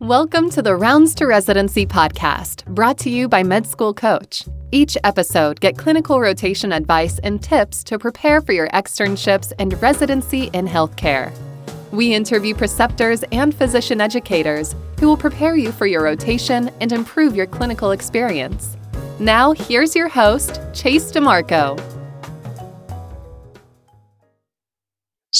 Welcome to the Rounds to Residency podcast, brought to you by Med School Coach. Each episode, get clinical rotation advice and tips to prepare for your externships and residency in healthcare. We interview preceptors and physician educators who will prepare you for your rotation and improve your clinical experience. Now, here's your host, Chase DeMarco.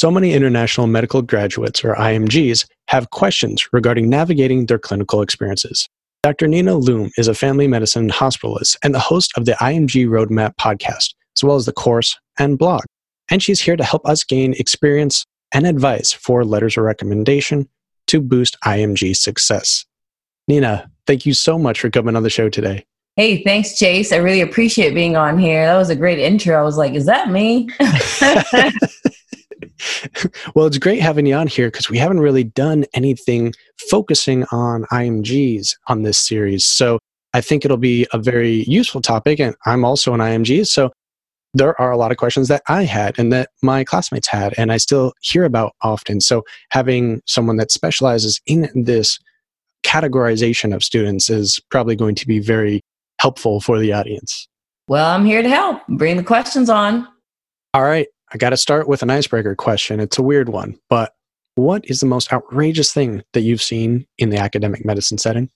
So many international medical graduates, or IMGs, have questions regarding navigating their clinical experiences. Dr. Nina Lum is a family medicine hospitalist and the host of the IMG Roadmap podcast, as well as the course and blog. And she's here to help us gain experience and advice for letters of recommendation to boost IMG success. Nina, thank you so much for coming on the show today. Hey, thanks, Chase. I really appreciate being on here. That was a great intro. I was like, is that me? well, it's great having you on here because we haven't really done anything focusing on IMGs on this series. So I think it'll be a very useful topic. And I'm also an IMG. So there are a lot of questions that I had and that my classmates had, and I still hear about often. So having someone that specializes in this categorization of students is probably going to be very helpful for the audience. Well, I'm here to help. Bring the questions on. All right. I got to start with an icebreaker question. It's a weird one, but what is the most outrageous thing that you've seen in the academic medicine setting?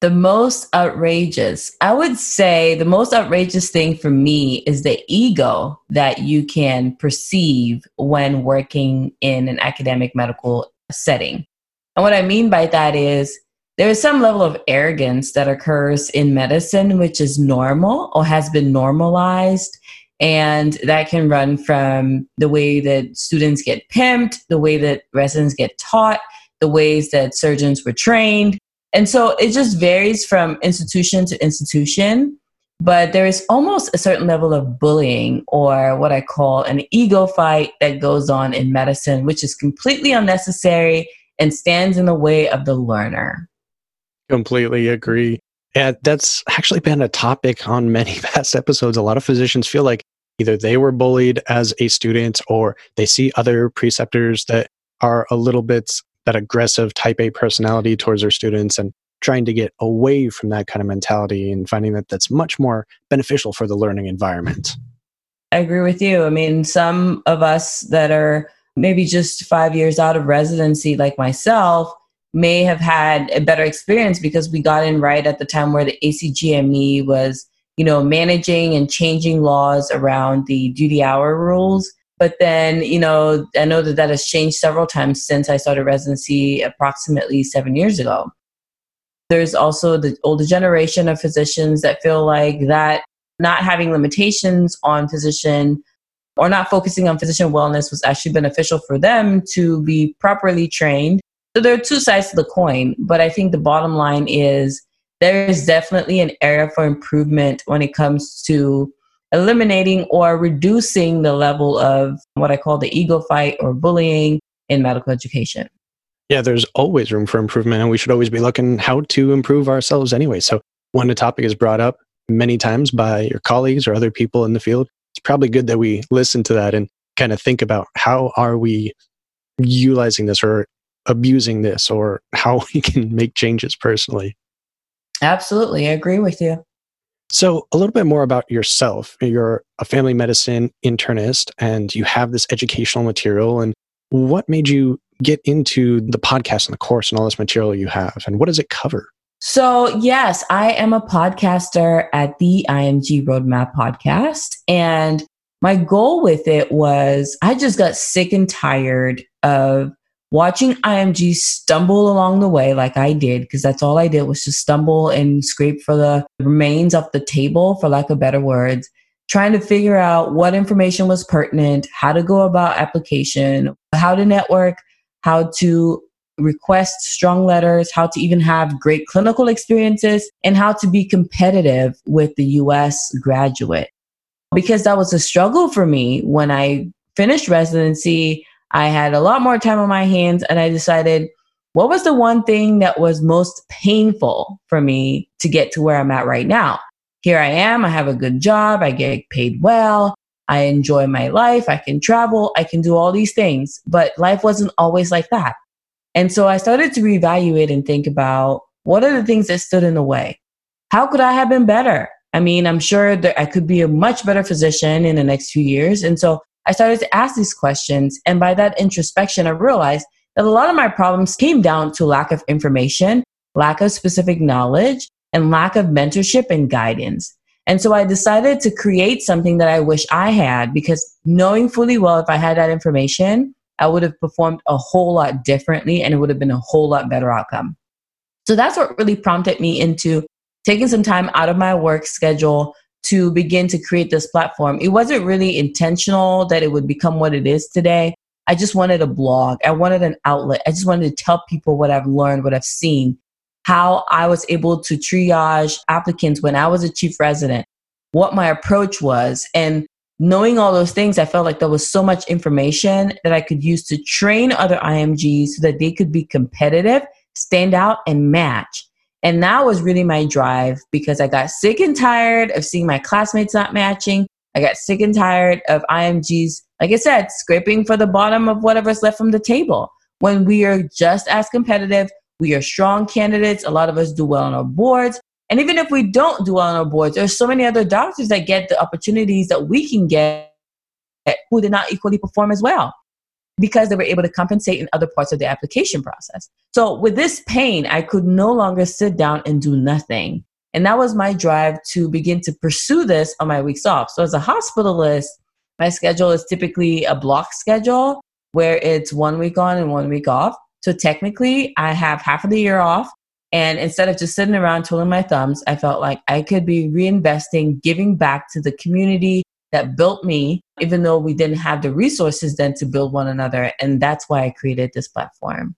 The most outrageous, I would say the most outrageous thing for me is the ego that you can perceive when working in an academic medical setting. And what I mean by that is there is some level of arrogance that occurs in medicine, which is normal or has been normalized. And that can run from the way that students get pimped, the way that residents get taught, the ways that surgeons were trained. And so it just varies from institution to institution. But there is almost a certain level of bullying or what I call an ego fight that goes on in medicine, which is completely unnecessary and stands in the way of the learner. Completely agree. And that's actually been a topic on many past episodes. A lot of physicians feel like either they were bullied as a student or they see other preceptors that are a little bit that aggressive type A personality towards their students and trying to get away from that kind of mentality and finding that that's much more beneficial for the learning environment. I agree with you. I mean, some of us that are maybe just five years out of residency, like myself, may have had a better experience because we got in right at the time where the ACGME was, you know, managing and changing laws around the duty hour rules. But then, you know, I know that that has changed several times since I started residency approximately seven years ago. There's also the older generation of physicians that feel like that not having limitations on physician or not focusing on physician wellness was actually beneficial for them to be properly trained so there are two sides to the coin, but I think the bottom line is there is definitely an area for improvement when it comes to eliminating or reducing the level of what I call the ego fight or bullying in medical education. Yeah, there's always room for improvement, and we should always be looking how to improve ourselves anyway. So when a topic is brought up many times by your colleagues or other people in the field, it's probably good that we listen to that and kind of think about how are we utilizing this or abusing this or how we can make changes personally. Absolutely. I agree with you. So, a little bit more about yourself. You're a family medicine internist and you have this educational material. And what made you get into the podcast and the course and all this material you have? And what does it cover? So, yes, I am a podcaster at the IMG Roadmap podcast. And my goal with it was I just got sick and tired of watching IMG stumble along the way like I did, because that's all I did was just stumble and scrape for the remains of the table, for lack of better words, trying to figure out what information was pertinent, how to go about application, how to network, how to request strong letters, how to even have great clinical experiences, and how to be competitive with the US graduate. Because that was a struggle for me when I finished residency I had a lot more time on my hands and I decided what was the one thing that was most painful for me to get to where I'm at right now? Here I am, I have a good job, I get paid well, I enjoy my life, I can travel, I can do all these things, but life wasn't always like that. And so I started to reevaluate and think about what are the things that stood in the way? How could I have been better? I mean, I'm sure that I could be a much better physician in the next few years. And so I started to ask these questions. And by that introspection, I realized that a lot of my problems came down to lack of information, lack of specific knowledge, and lack of mentorship and guidance. And so I decided to create something that I wish I had because knowing fully well if I had that information, I would have performed a whole lot differently and it would have been a whole lot better outcome. So that's what really prompted me into taking some time out of my work schedule to begin to create this platform. It wasn't really intentional that it would become what it is today. I just wanted a blog. I wanted an outlet. I just wanted to tell people what I've learned, what I've seen, how I was able to triage applicants when I was a chief resident, what my approach was. And knowing all those things, I felt like there was so much information that I could use to train other IMGs so that they could be competitive, stand out, and match. And that was really my drive because I got sick and tired of seeing my classmates not matching. I got sick and tired of IMGs, like I said, scraping for the bottom of whatever's left from the table. When we are just as competitive, we are strong candidates. A lot of us do well on our boards. And even if we don't do well on our boards, there's so many other doctors that get the opportunities that we can get who did not equally perform as well because they were able to compensate in other parts of the application process. So with this pain, I could no longer sit down and do nothing. And that was my drive to begin to pursue this on my weeks off. So as a hospitalist, my schedule is typically a block schedule where it's one week on and one week off. So technically, I have half of the year off. And instead of just sitting around twiddling my thumbs, I felt like I could be reinvesting, giving back to the community that built me, even though we didn't have the resources then to build one another. And that's why I created this platform.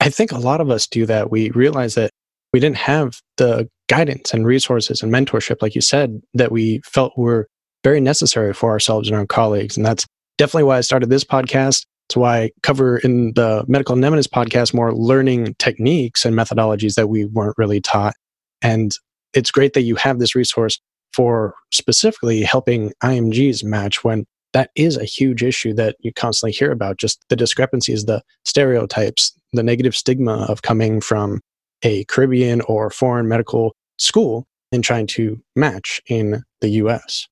I think a lot of us do that. We realize that we didn't have the guidance and resources and mentorship, like you said, that we felt were very necessary for ourselves and our colleagues. And that's definitely why I started this podcast. It's why I cover in the Medical Mnemonists podcast more learning techniques and methodologies that we weren't really taught. And it's great that you have this resource for specifically helping IMGs match when that is a huge issue that you constantly hear about just the discrepancies, the stereotypes, the negative stigma of coming from a Caribbean or foreign medical school and trying to match in the US.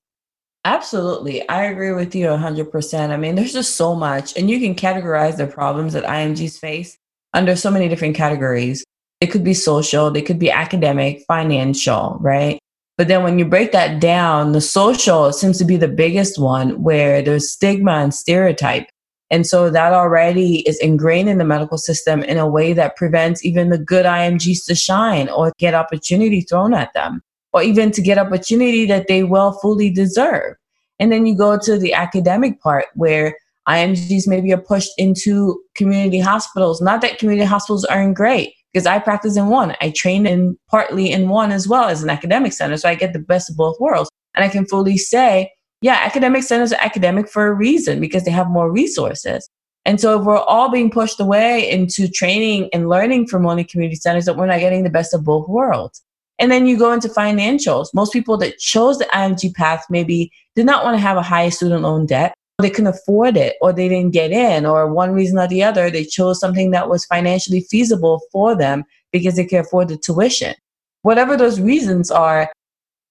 Absolutely. I agree with you 100%. I mean, there's just so much, and you can categorize the problems that IMGs face under so many different categories. It could be social, they could be academic, financial, right? But then when you break that down, the social seems to be the biggest one where there's stigma and stereotype. And so that already is ingrained in the medical system in a way that prevents even the good IMGs to shine or get opportunity thrown at them, or even to get opportunity that they well fully deserve. And then you go to the academic part where IMGs maybe are pushed into community hospitals. Not that community hospitals aren't great, because I practice in one. I train in partly in one as well as an academic center. So I get the best of both worlds. And I can fully say, yeah, academic centers are academic for a reason because they have more resources. And so if we're all being pushed away into training and learning from only community centers, that we're not getting the best of both worlds. And then you go into financials. Most people that chose the IMG path maybe did not want to have a high student loan debt they couldn't afford it or they didn't get in or one reason or the other they chose something that was financially feasible for them because they could afford the tuition. Whatever those reasons are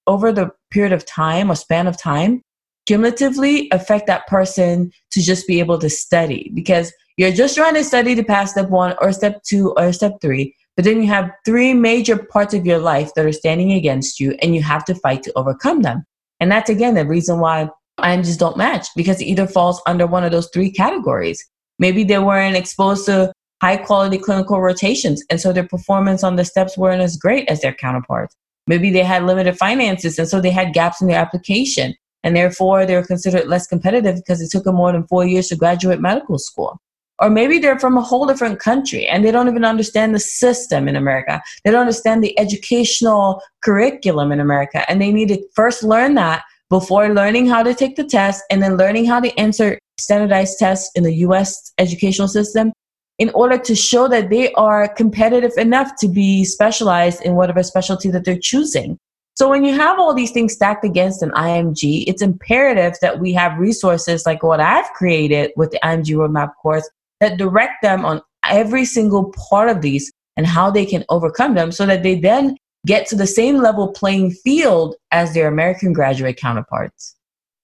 over the period of time or span of time cumulatively affect that person to just be able to study because you're just trying to study to pass step one or step two or step three but then you have three major parts of your life that are standing against you and you have to fight to overcome them. And that's again the reason why IMGs don't match because it either falls under one of those three categories. Maybe they weren't exposed to high quality clinical rotations, and so their performance on the steps weren't as great as their counterparts. Maybe they had limited finances, and so they had gaps in their application, and therefore they were considered less competitive because it took them more than four years to graduate medical school. Or maybe they're from a whole different country and they don't even understand the system in America. They don't understand the educational curriculum in America, and they need to first learn that before learning how to take the test and then learning how to answer standardized tests in the US educational system in order to show that they are competitive enough to be specialized in whatever specialty that they're choosing. So when you have all these things stacked against an IMG, it's imperative that we have resources like what I've created with the IMG Roadmap course that direct them on every single part of these and how they can overcome them so that they then get to the same level playing field as their American graduate counterparts.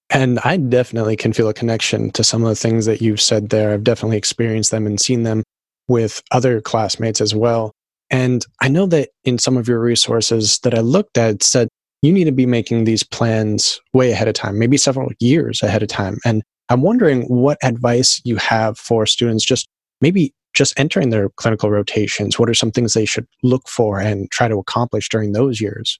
And I definitely can feel a connection to some of the things that you've said there. I've definitely experienced them and seen them with other classmates as well. And I know that in some of your resources that I looked at said you need to be making these plans way ahead of time, maybe several years ahead of time. And I'm wondering what advice you have for students just maybe just entering their clinical rotations. What are some things they should look for and try to accomplish during those years?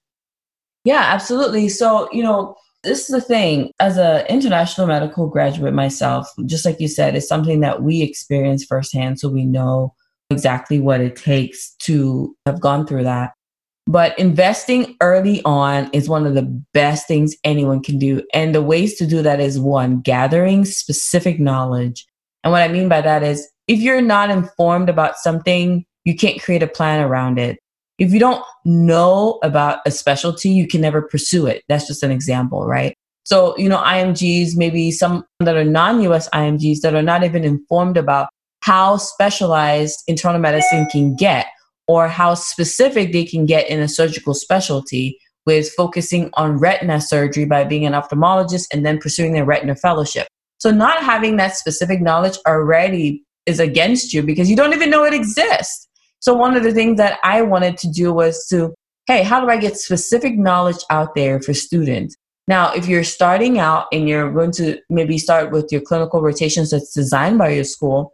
Yeah, absolutely. So, you know, this is the thing as an international medical graduate myself just like you said it's something that we experience firsthand so we know exactly what it takes to have gone through that but investing early on is one of the best things anyone can do and the ways to do that is one gathering specific knowledge and what i mean by that is if you're not informed about something you can't create a plan around it if you don't know about a specialty, you can never pursue it. That's just an example, right? So, you know, IMGs, maybe some that are non US IMGs that are not even informed about how specialized internal medicine can get or how specific they can get in a surgical specialty with focusing on retina surgery by being an ophthalmologist and then pursuing their retina fellowship. So, not having that specific knowledge already is against you because you don't even know it exists. So one of the things that I wanted to do was to, hey, how do I get specific knowledge out there for students? Now, if you're starting out and you're going to maybe start with your clinical rotations that's designed by your school,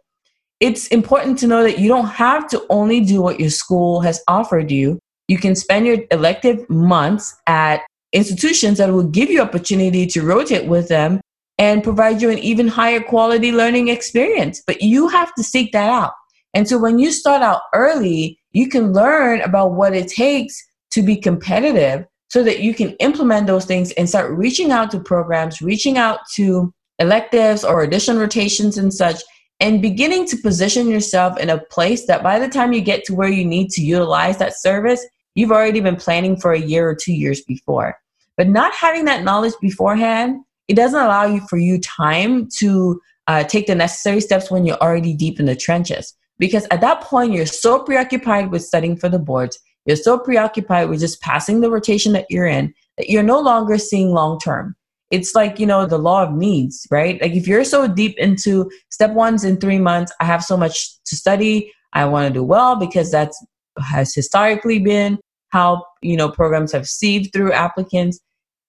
it's important to know that you don't have to only do what your school has offered you. You can spend your elective months at institutions that will give you opportunity to rotate with them and provide you an even higher quality learning experience. But you have to seek that out. And so when you start out early, you can learn about what it takes to be competitive so that you can implement those things and start reaching out to programs, reaching out to electives or audition rotations and such, and beginning to position yourself in a place that by the time you get to where you need to utilize that service, you've already been planning for a year or two years before. But not having that knowledge beforehand, it doesn't allow you for you time to uh, take the necessary steps when you're already deep in the trenches. Because at that point you're so preoccupied with studying for the boards. You're so preoccupied with just passing the rotation that you're in that you're no longer seeing long term. It's like you know the law of needs right? Like if you're so deep into step ones in three months i have so much to study. I want to do well because that's has historically been how you know programs have sieved through applicants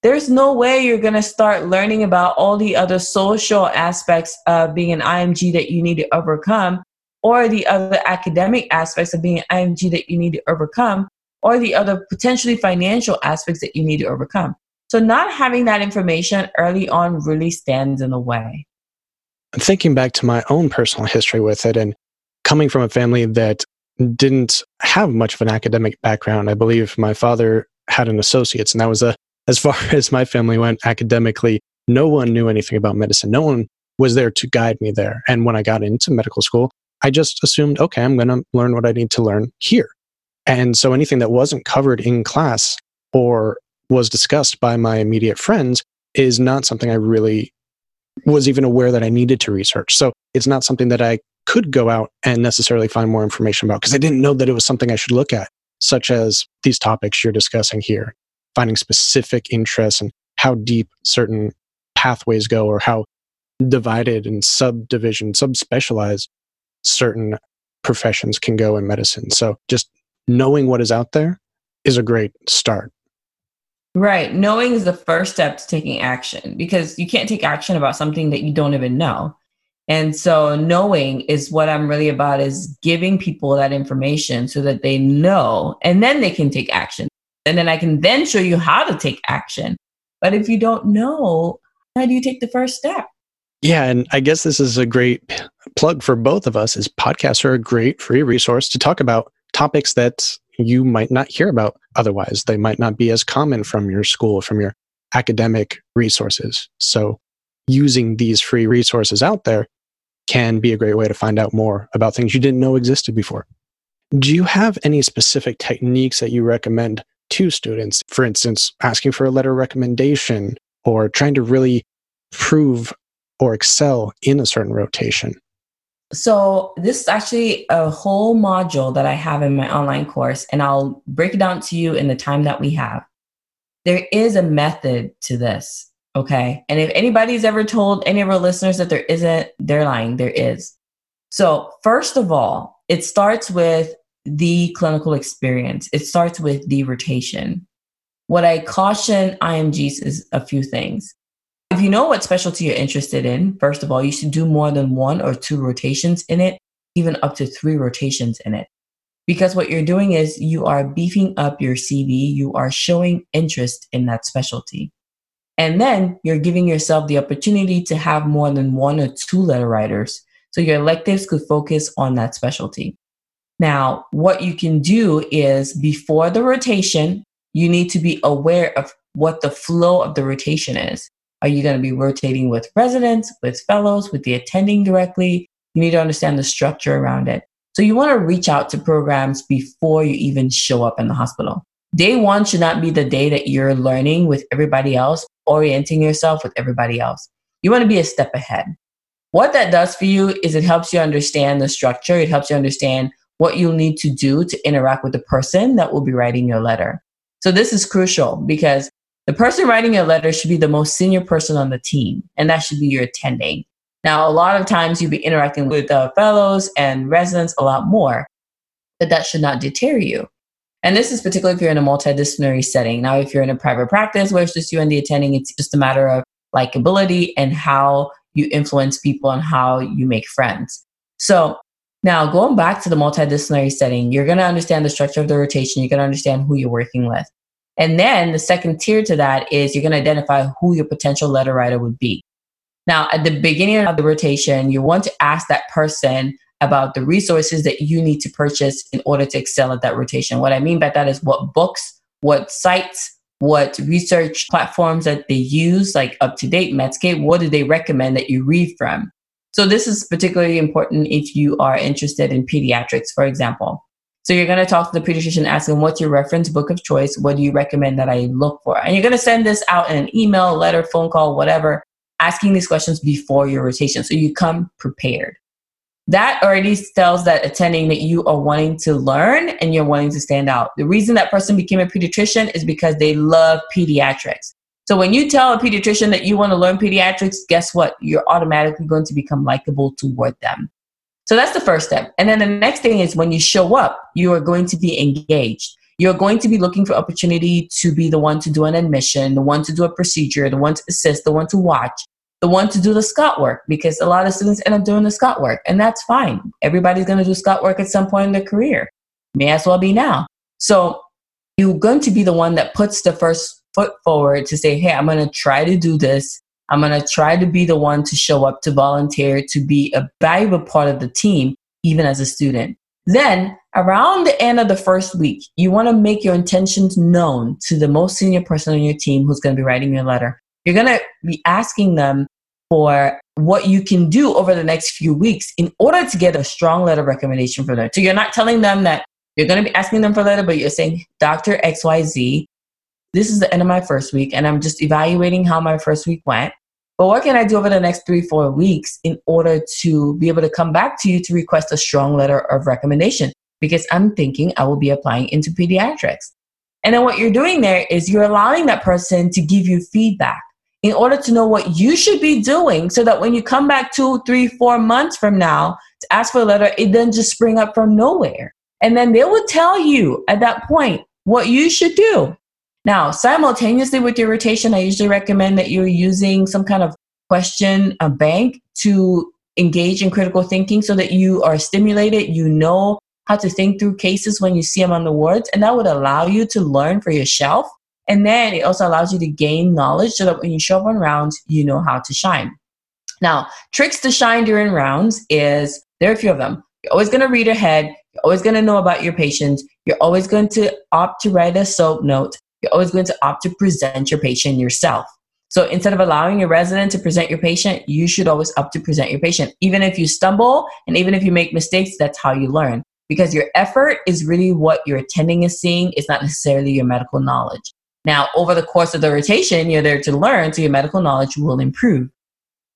there's no way you're going to start learning about all the other social aspects of being an img that you need to overcome or the other academic aspects of being an IMG that you need to overcome, or the other potentially financial aspects that you need to overcome. So, not having that information early on really stands in the way. Thinking back to my own personal history with it and coming from a family that didn't have much of an academic background, I believe my father had an associate's, and that was a, as far as my family went academically. No one knew anything about medicine. No one was there to guide me there. And when I got into medical school, I just assumed, okay, I'm going to learn what I need to learn here. And so anything that wasn't covered in class or was discussed by my immediate friends is not something I really was even aware that I needed to research. So it's not something that I could go out and necessarily find more information about because I didn't know that it was something I should look at, such as these topics you're discussing here, finding specific interests and how deep certain pathways go or how divided and subdivision, subspecialized certain professions can go in medicine. So just knowing what is out there is a great start. Right. Knowing is the first step to taking action because you can't take action about something that you don't even know. And so knowing is what I'm really about is giving people that information so that they know and then they can take action. And then I can then show you how to take action. But if you don't know, how do you take the first step? Yeah, and I guess this is a great plug for both of us is podcasts are a great free resource to talk about topics that you might not hear about otherwise. They might not be as common from your school, from your academic resources. So using these free resources out there can be a great way to find out more about things you didn't know existed before. Do you have any specific techniques that you recommend to students? For instance, asking for a letter recommendation or trying to really prove or excel in a certain rotation? So, this is actually a whole module that I have in my online course, and I'll break it down to you in the time that we have. There is a method to this, okay? And if anybody's ever told any of our listeners that there isn't, they're lying. There is. So, first of all, it starts with the clinical experience, it starts with the rotation. What I caution IMGs is a few things. If you know what specialty you're interested in, first of all, you should do more than one or two rotations in it, even up to three rotations in it. Because what you're doing is you are beefing up your CV, you are showing interest in that specialty. And then you're giving yourself the opportunity to have more than one or two letter writers. So your electives could focus on that specialty. Now, what you can do is before the rotation, you need to be aware of what the flow of the rotation is. Are you going to be rotating with residents, with fellows, with the attending directly? You need to understand the structure around it. So you want to reach out to programs before you even show up in the hospital. Day one should not be the day that you're learning with everybody else, orienting yourself with everybody else. You want to be a step ahead. What that does for you is it helps you understand the structure. It helps you understand what you'll need to do to interact with the person that will be writing your letter. So this is crucial because the person writing your letter should be the most senior person on the team, and that should be your attending. Now, a lot of times you'll be interacting with uh, fellows and residents a lot more, but that should not deter you. And this is particularly if you're in a multidisciplinary setting. Now, if you're in a private practice where it's just you and the attending, it's just a matter of likability and how you influence people and how you make friends. So now, going back to the multidisciplinary setting, you're going to understand the structure of the rotation. You're going to understand who you're working with. And then the second tier to that is you're going to identify who your potential letter writer would be. Now, at the beginning of the rotation, you want to ask that person about the resources that you need to purchase in order to excel at that rotation. What I mean by that is what books, what sites, what research platforms that they use, like UpToDate, Medscape, what do they recommend that you read from? So this is particularly important if you are interested in pediatrics, for example. So you're going to talk to the pediatrician, asking what's your reference book of choice? What do you recommend that I look for? And you're going to send this out in an email, letter, phone call, whatever, asking these questions before your rotation. So you come prepared. That already tells that attending that you are wanting to learn and you're wanting to stand out. The reason that person became a pediatrician is because they love pediatrics. So when you tell a pediatrician that you want to learn pediatrics, guess what? You're automatically going to become likable toward them. So that's the first step. And then the next thing is when you show up, you are going to be engaged. You're going to be looking for opportunity to be the one to do an admission, the one to do a procedure, the one to assist, the one to watch, the one to do the scut work because a lot of students end up doing the scut work and that's fine. Everybody's going to do scut work at some point in their career. May as well be now. So you're going to be the one that puts the first foot forward to say, hey, I'm going to try to do this. I'm going to try to be the one to show up, to volunteer, to be a valuable part of the team, even as a student. Then, around the end of the first week, you want to make your intentions known to the most senior person on your team who's going to be writing your letter. You're going to be asking them for what you can do over the next few weeks in order to get a strong letter recommendation for them. So you're not telling them that you're going to be asking them for a letter, but you're saying, Dr. XYZ this is the end of my first week and I'm just evaluating how my first week went. But what can I do over the next three, four weeks in order to be able to come back to you to request a strong letter of recommendation? Because I'm thinking I will be applying into pediatrics. And then what you're doing there is you're allowing that person to give you feedback in order to know what you should be doing so that when you come back two, three, four months from now to ask for a letter, it doesn't just spring up from nowhere. And then they will tell you at that point what you should do. Now, simultaneously with your rotation, I usually recommend that you're using some kind of question a bank to engage in critical thinking so that you are stimulated, you know how to think through cases when you see them on the wards, and that would allow you to learn for yourself. And then it also allows you to gain knowledge so that when you show up on rounds, you know how to shine. Now, tricks to shine during rounds is there are a few of them. You're always going to read ahead. You're always going to know about your patients. You're always going to opt to write a SOAP note you're always going to opt to present your patient yourself. So instead of allowing your resident to present your patient, you should always opt to present your patient. Even if you stumble and even if you make mistakes, that's how you learn. Because your effort is really what your attending is seeing, it's not necessarily your medical knowledge. Now, over the course of the rotation, you're there to learn, so your medical knowledge will improve.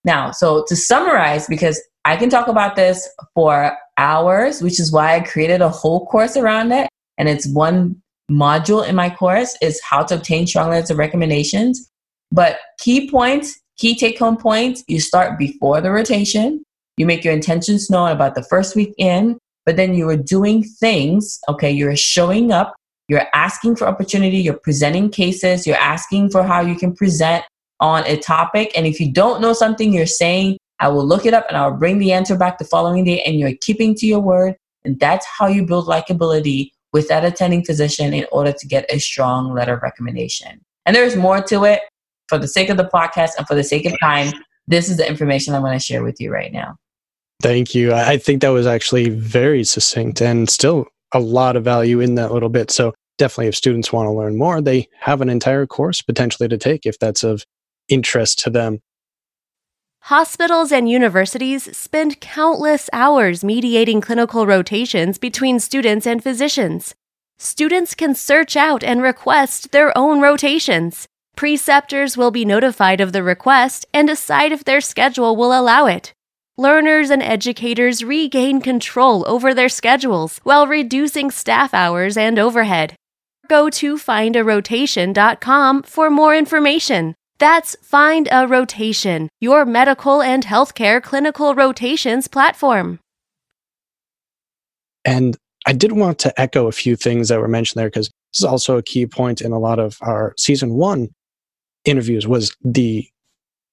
Now, so to summarize, because I can talk about this for hours, which is why I created a whole course around it. And it's one module in my course is how to obtain strong letters of recommendations. But key points, key take home points, you start before the rotation. You make your intentions known about the first week in, but then you are doing things, okay? You're showing up, you're asking for opportunity, you're presenting cases, you're asking for how you can present on a topic. And if you don't know something, you're saying, I will look it up and I'll bring the answer back the following day, and you're keeping to your word. And that's how you build likability with that attending physician in order to get a strong letter of recommendation. And there's more to it. For the sake of the podcast and for the sake of time, this is the information I'm going to share with you right now. Thank you. I think that was actually very succinct and still a lot of value in that little bit. So, definitely, if students want to learn more, they have an entire course potentially to take if that's of interest to them. Hospitals and universities spend countless hours mediating clinical rotations between students and physicians. Students can search out and request their own rotations. Preceptors will be notified of the request and decide if their schedule will allow it. Learners and educators regain control over their schedules while reducing staff hours and overhead. Go to findarotation.com for more information. That's Find a Rotation, your medical and healthcare clinical rotations platform. And I did want to echo a few things that were mentioned there because this is also a key point in a lot of our season one interviews was the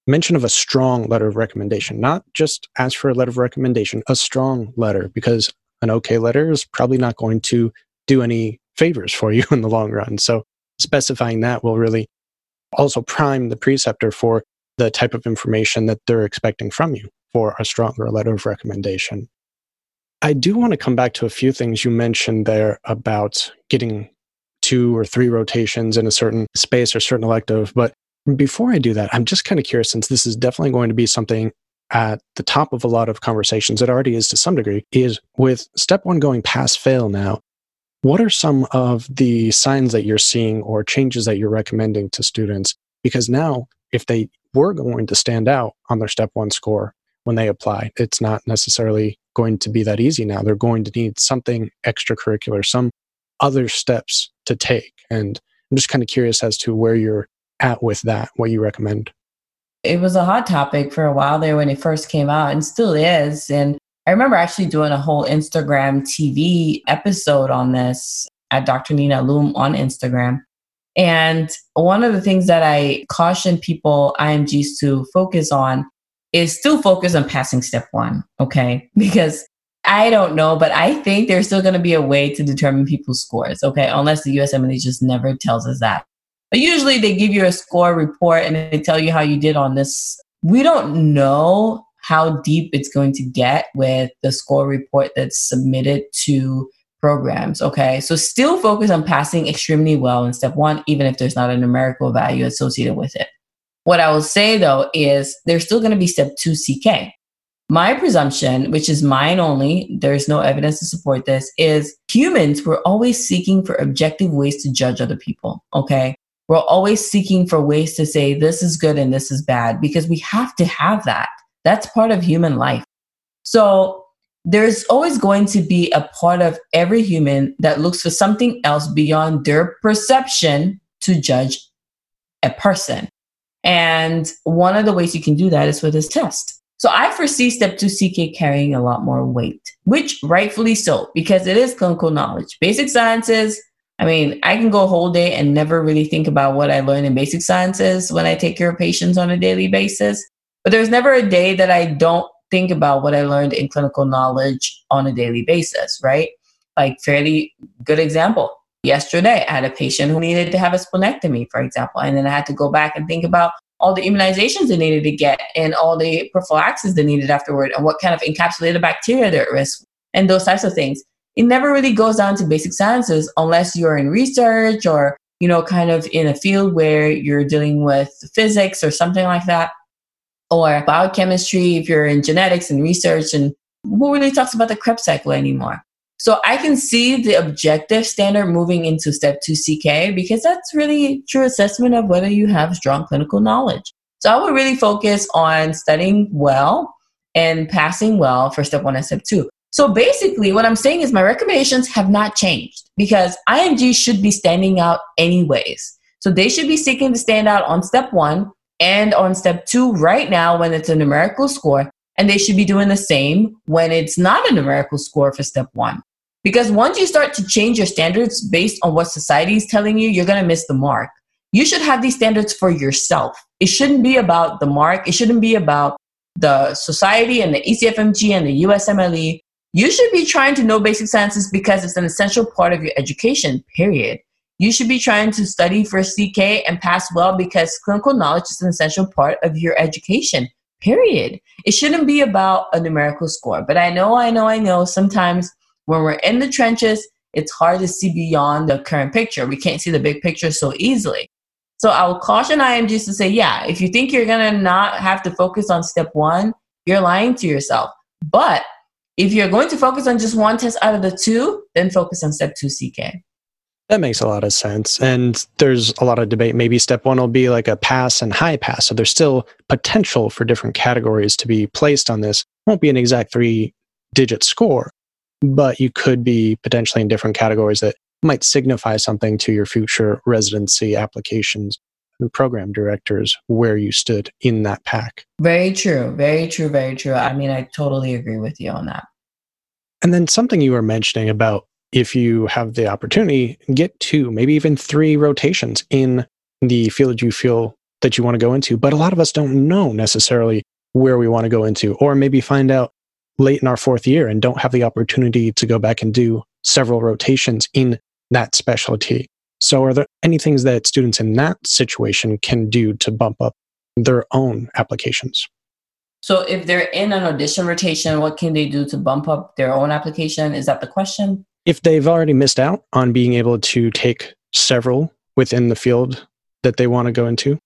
mention of a strong letter of recommendation, not just ask for a letter of recommendation, a strong letter, because an okay letter is probably not going to do any favors for you in the long run. So specifying that will really also prime the preceptor for the type of information that they're expecting from you for a stronger letter of recommendation. I do want to come back to a few things you mentioned there about getting two or three rotations in a certain space or certain elective. But before I do that, I'm just kind of curious since this is definitely going to be something at the top of a lot of conversations, it already is to some degree, is with step one going pass fail now. What are some of the signs that you're seeing or changes that you're recommending to students? Because now, if they were going to stand out on their step one score when they apply, it's not necessarily going to be that easy now. They're going to need something extracurricular, some other steps to take. And I'm just kind of curious as to where you're at with that, what you recommend. It was a hot topic for a while there when it first came out and still is. And I remember actually doing a whole Instagram TV episode on this at Dr. Nina Lum on Instagram. And one of the things that I caution people, IMGs, to focus on is still focus on passing step one, okay? Because I don't know, but I think there's still going to be a way to determine people's scores, okay? Unless the USMLE just never tells us that. But usually they give you a score report and they tell you how you did on this. We don't know how deep it's going to get with the score report that's submitted to programs. Okay. So still focus on passing extremely well in step one, even if there's not a numerical value associated with it. What I will say though is there's still going to be step two CK. My presumption, which is mine only, there's no evidence to support this, is humans were always seeking for objective ways to judge other people. Okay. We're always seeking for ways to say this is good and this is bad because we have to have that. That's part of human life. So there's always going to be a part of every human that looks for something else beyond their perception to judge a person. And one of the ways you can do that is with this test. So I foresee step two CK carrying a lot more weight, which rightfully so, because it is clinical knowledge. Basic sciences, I mean, I can go a whole day and never really think about what I learned in basic sciences when I take care of patients on a daily basis. But there's never a day that I don't think about what I learned in clinical knowledge on a daily basis, right? Like, fairly good example. Yesterday, I had a patient who needed to have a splenectomy, for example, and then I had to go back and think about all the immunizations they needed to get and all the prophylaxis they needed afterward and what kind of encapsulated bacteria they're at risk and those types of things. It never really goes down to basic sciences unless you're in research or, you know, kind of in a field where you're dealing with physics or something like that or biochemistry, if you're in genetics and research, and who really talks about the Krebs cycle anymore? So I can see the objective standard moving into step two CK because that's really true assessment of whether you have strong clinical knowledge. So I would really focus on studying well and passing well for step one and step two. So basically, what I'm saying is my recommendations have not changed because IMG should be standing out anyways. So they should be seeking to stand out on step one and on step two right now when it's a numerical score. And they should be doing the same when it's not a numerical score for step one. Because once you start to change your standards based on what society is telling you, you're going to miss the mark. You should have these standards for yourself. It shouldn't be about the mark. It shouldn't be about the society and the ECFMG and the USMLE. You should be trying to know basic sciences because it's an essential part of your education, period. You should be trying to study for CK and pass well because clinical knowledge is an essential part of your education, period. It shouldn't be about a numerical score. But I know, I know, I know sometimes when we're in the trenches, it's hard to see beyond the current picture. We can't see the big picture so easily. So I will caution IMGs to say, yeah, if you think you're going to not have to focus on step one, you're lying to yourself. But if you're going to focus on just one test out of the two, then focus on step two CK. That makes a lot of sense. And there's a lot of debate. Maybe step one will be like a pass and high pass. So there's still potential for different categories to be placed on this. Won't be an exact three digit score, but you could be potentially in different categories that might signify something to your future residency applications and program directors where you stood in that pack. Very true. Very true. Very true. I mean, I totally agree with you on that. And then something you were mentioning about if you have the opportunity, get two, maybe even three rotations in the field you feel that you want to go into. But a lot of us don't know necessarily where we want to go into, or maybe find out late in our fourth year and don't have the opportunity to go back and do several rotations in that specialty. So, are there any things that students in that situation can do to bump up their own applications? So, if they're in an audition rotation, what can they do to bump up their own application? Is that the question? If they've already missed out on being able to take several within the field that they want to go into?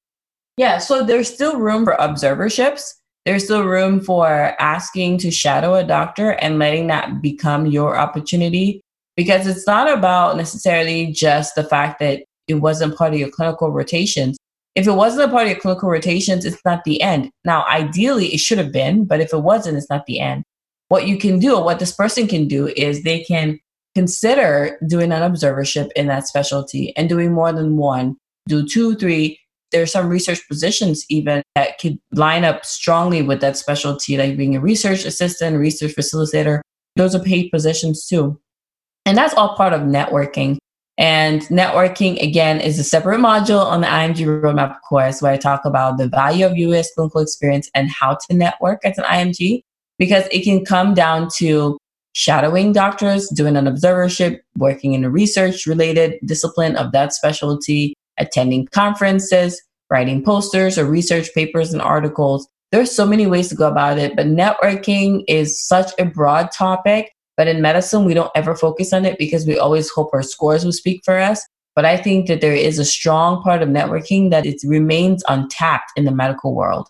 Yeah, so there's still room for observerships there's still room for asking to shadow a doctor and letting that become your opportunity because it's not about necessarily just the fact that it wasn't part of your clinical rotations. If it wasn't a part of your clinical rotations, it's not the end. Now, ideally, it should have been, but if it wasn't, it's not the end. What you can do, or what this person can do, is they can consider doing an observership in that specialty and doing more than one, do two, three, there's some research positions even that could line up strongly with that specialty, like being a research assistant, research facilitator. Those are paid positions too. And that's all part of networking. And networking, again, is a separate module on the IMG Roadmap course where I talk about the value of US clinical experience and how to network as an IMG, because it can come down to shadowing doctors, doing an observership, working in a research related discipline of that specialty, attending conferences, writing posters or research papers and articles. There's so many ways to go about it, but networking is such a broad topic. But in medicine, we don't ever focus on it because we always hope our scores will speak for us. But I think that there is a strong part of networking that it remains untapped in the medical world.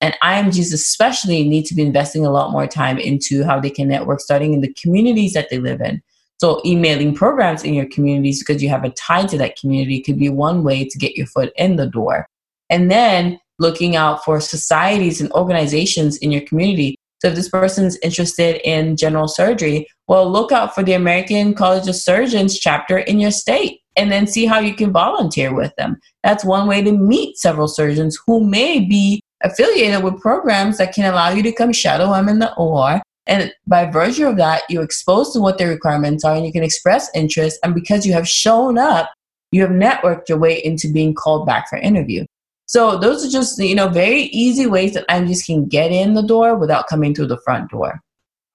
And IMGs especially need to be investing a lot more time into how they can network, starting in the communities that they live in. So, emailing programs in your communities because you have a tie to that community could be one way to get your foot in the door. And then looking out for societies and organizations in your community. So, if this person's interested in general surgery, well, look out for the American College of Surgeons chapter in your state and then see how you can volunteer with them. That's one way to meet several surgeons who may be affiliated with programs that can allow you to come shadow them in the OR and by virtue of that, you're exposed to what their requirements are and you can express interest. And because you have shown up, you have networked your way into being called back for interview. So those are just, you know, very easy ways that IMGs can get in the door without coming through the front door.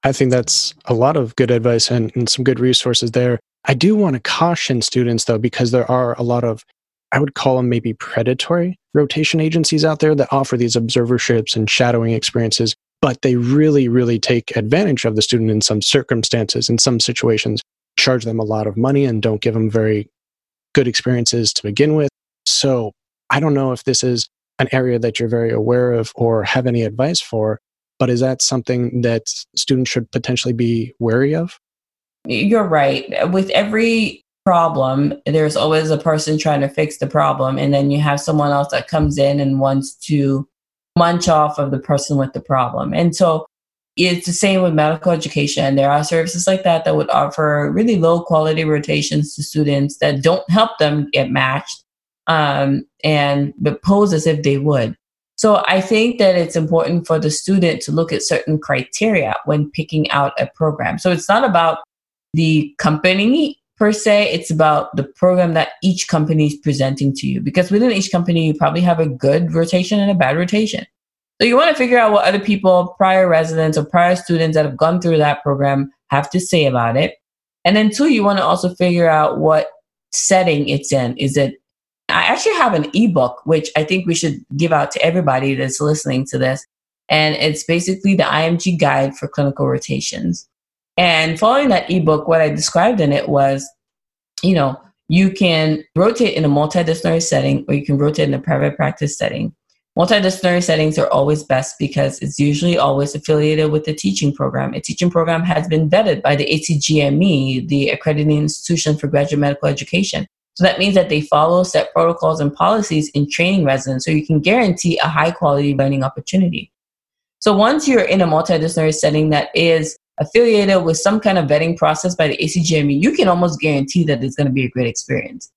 I think that's a lot of good advice and, and some good resources there. I do want to caution students though, because there are a lot of, I would call them maybe predatory rotation agencies out there that offer these observerships and shadowing experiences but they really, really take advantage of the student in some circumstances, in some situations, charge them a lot of money and don't give them very good experiences to begin with. So I don't know if this is an area that you're very aware of or have any advice for, but is that something that students should potentially be wary of? You're right. With every problem, there's always a person trying to fix the problem, and then you have someone else that comes in and wants to munch off of the person with the problem. And so it's the same with medical education. There are services like that that would offer really low quality rotations to students that don't help them get matched um, and but pose as if they would. So I think that it's important for the student to look at certain criteria when picking out a program. So it's not about the company per se, it's about the program that each company is presenting to you. Because within each company, you probably have a good rotation and a bad rotation. So you want to figure out what other people, prior residents or prior students that have gone through that program have to say about it. And then two, you want to also figure out what setting it's in. Is it I actually have an ebook, which I think we should give out to everybody that's listening to this. And it's basically the IMG guide for clinical rotations. And following that ebook, what I described in it was, you know, you can rotate in a multidisciplinary setting or you can rotate in a private practice setting. Multidisciplinary settings are always best because it's usually always affiliated with the teaching program. A teaching program has been vetted by the ACGME, the Accrediting Institution for Graduate Medical Education. So that means that they follow set protocols and policies in training residents so you can guarantee a high quality learning opportunity. So once you're in a multidisciplinary setting that is affiliated with some kind of vetting process by the ACGME, you can almost guarantee that it's going to be a great experience.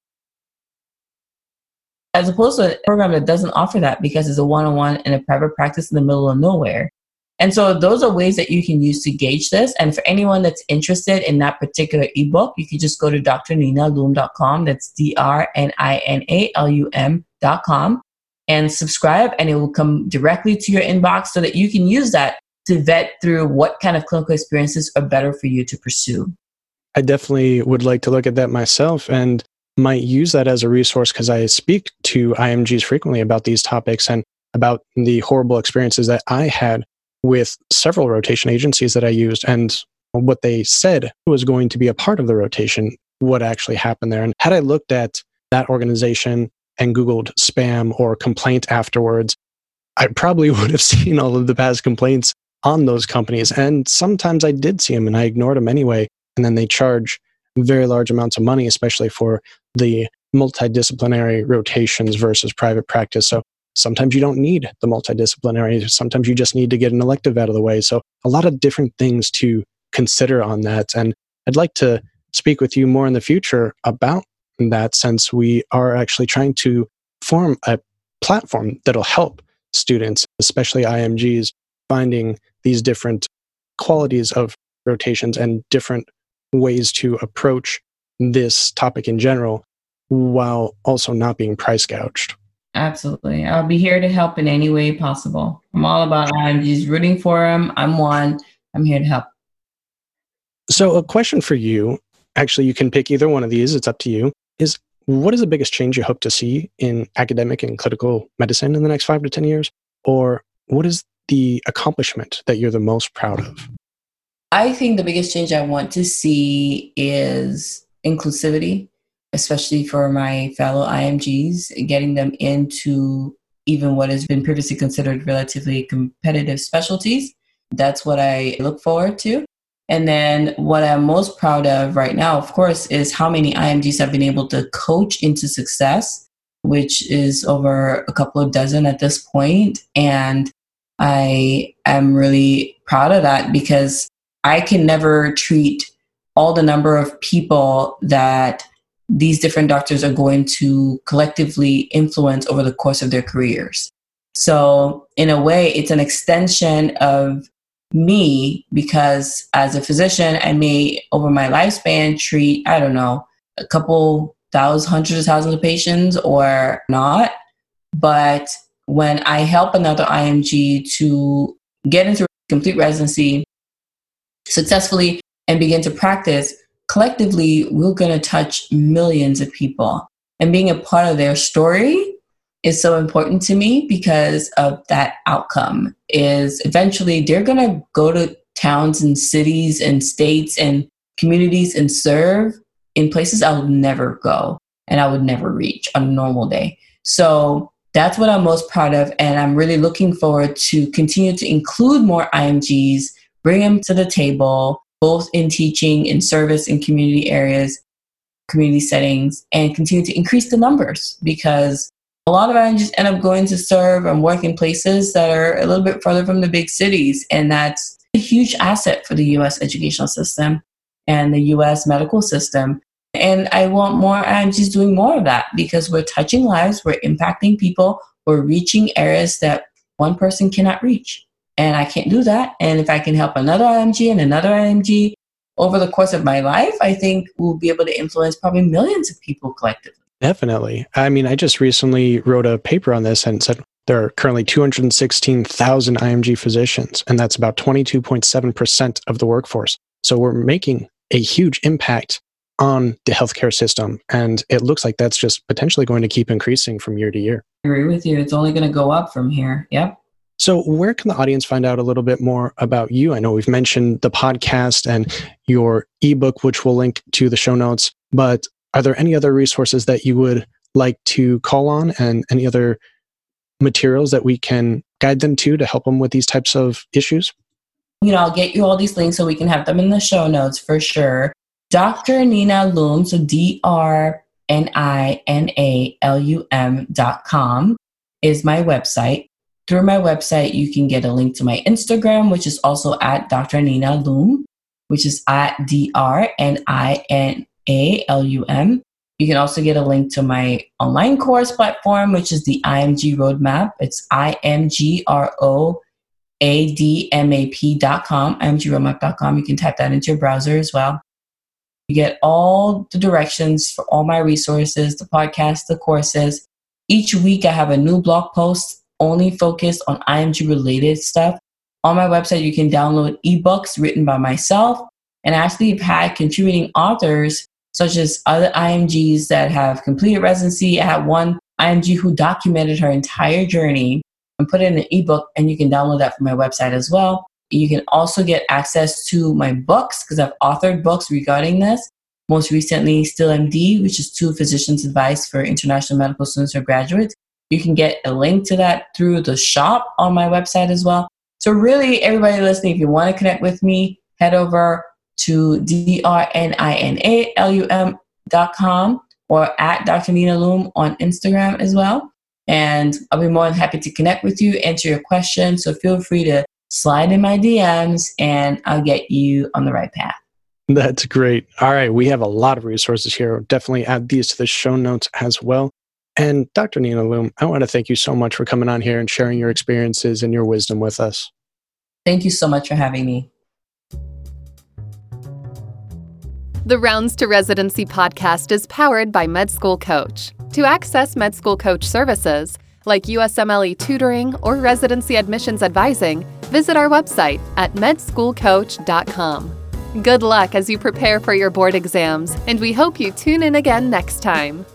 As opposed to a program that doesn't offer that because it's a one on one in a private practice in the middle of nowhere. And so those are ways that you can use to gauge this. And for anyone that's interested in that particular ebook, you can just go to drninalum.com. That's D R N I N A L U M.com and subscribe, and it will come directly to your inbox so that you can use that to vet through what kind of clinical experiences are better for you to pursue. I definitely would like to look at that myself and might use that as a resource because I speak to IMGs frequently about these topics and about the horrible experiences that I had with several rotation agencies that I used and what they said was going to be a part of the rotation, what actually happened there. And had I looked at that organization and Googled spam or complaint afterwards, I probably would have seen all of the past complaints on those companies. And sometimes I did see them and I ignored them anyway. And then they charge very large amounts of money, especially for the multidisciplinary rotations versus private practice. So Sometimes you don't need the multidisciplinary. Sometimes you just need to get an elective out of the way. So, a lot of different things to consider on that. And I'd like to speak with you more in the future about that since we are actually trying to form a platform that'll help students, especially IMGs, finding these different qualities of rotations and different ways to approach this topic in general while also not being price gouged. Absolutely. I'll be here to help in any way possible. I'm all about I'm just rooting for them. I'm one. I'm here to help. So, a question for you actually, you can pick either one of these, it's up to you. Is what is the biggest change you hope to see in academic and clinical medicine in the next five to 10 years? Or what is the accomplishment that you're the most proud of? I think the biggest change I want to see is inclusivity especially for my fellow IMGs, getting them into even what has been previously considered relatively competitive specialties. That's what I look forward to. And then what I'm most proud of right now, of course, is how many IMGs have been able to coach into success, which is over a couple of dozen at this point. And I am really proud of that because I can never treat all the number of people that these different doctors are going to collectively influence over the course of their careers. So, in a way, it's an extension of me because as a physician, I may, over my lifespan, treat, I don't know, a couple thousand, hundreds of thousands of patients or not. But when I help another IMG to get into complete residency successfully and begin to practice, collectively, we're going to touch millions of people. And being a part of their story is so important to me because of that outcome is eventually they're going to go to towns and cities and states and communities and serve in places I would never go and I would never reach on a normal day. So that's what I'm most proud of. And I'm really looking forward to continue to include more IMGs, bring them to the table, both in teaching, in service, in community areas, community settings, and continue to increase the numbers because a lot of just end up going to serve and work in places that are a little bit further from the big cities. And that's a huge asset for the US educational system and the US medical system. And I want more I'm just doing more of that because we're touching lives, we're impacting people, we're reaching areas that one person cannot reach. And I can't do that. And if I can help another IMG and another IMG over the course of my life, I think we'll be able to influence probably millions of people collectively. Definitely. I mean, I just recently wrote a paper on this and said there are currently 216,000 IMG physicians, and that's about 22.7% of the workforce. So we're making a huge impact on the healthcare system. And it looks like that's just potentially going to keep increasing from year to year. I agree with you. It's only going to go up from here. Yep. So, where can the audience find out a little bit more about you? I know we've mentioned the podcast and your ebook, which we'll link to the show notes, but are there any other resources that you would like to call on and any other materials that we can guide them to to help them with these types of issues? You know, I'll get you all these links so we can have them in the show notes for sure. Dr. Nina Lum, so D R N I N A L U M dot com is my website. Through my website, you can get a link to my Instagram, which is also at Dr. Nina Lum, which is at D R N I N A L U M. You can also get a link to my online course platform, which is the IMG Roadmap. It's imgroadmap.com. You can type that into your browser as well. You get all the directions for all my resources, the podcast, the courses. Each week, I have a new blog post only focused on IMG related stuff. On my website, you can download ebooks written by myself and actually have had contributing authors such as other IMGs that have completed residency. I had one IMG who documented her entire journey and put it in an ebook, and you can download that from my website as well. You can also get access to my books because I've authored books regarding this. Most recently, Still MD, which is two physicians' advice for international medical students or graduates. You can get a link to that through the shop on my website as well. So, really, everybody listening, if you want to connect with me, head over to drninalum.com or at Dr. Nina Lum on Instagram as well. And I'll be more than happy to connect with you, answer your questions. So feel free to slide in my DMs and I'll get you on the right path. That's great. All right. We have a lot of resources here. definitely add these to the show notes as well. And Dr. Nina Lum, I want to thank you so much for coming on here and sharing your experiences and your wisdom with us. Thank you so much for having me. The Rounds to Residency podcast is powered by Med School Coach. To access Med School Coach services, like USMLE tutoring or residency admissions advising, visit our website at medschoolcoach.com. Good luck as you prepare for your board exams, and we hope you tune in again next time.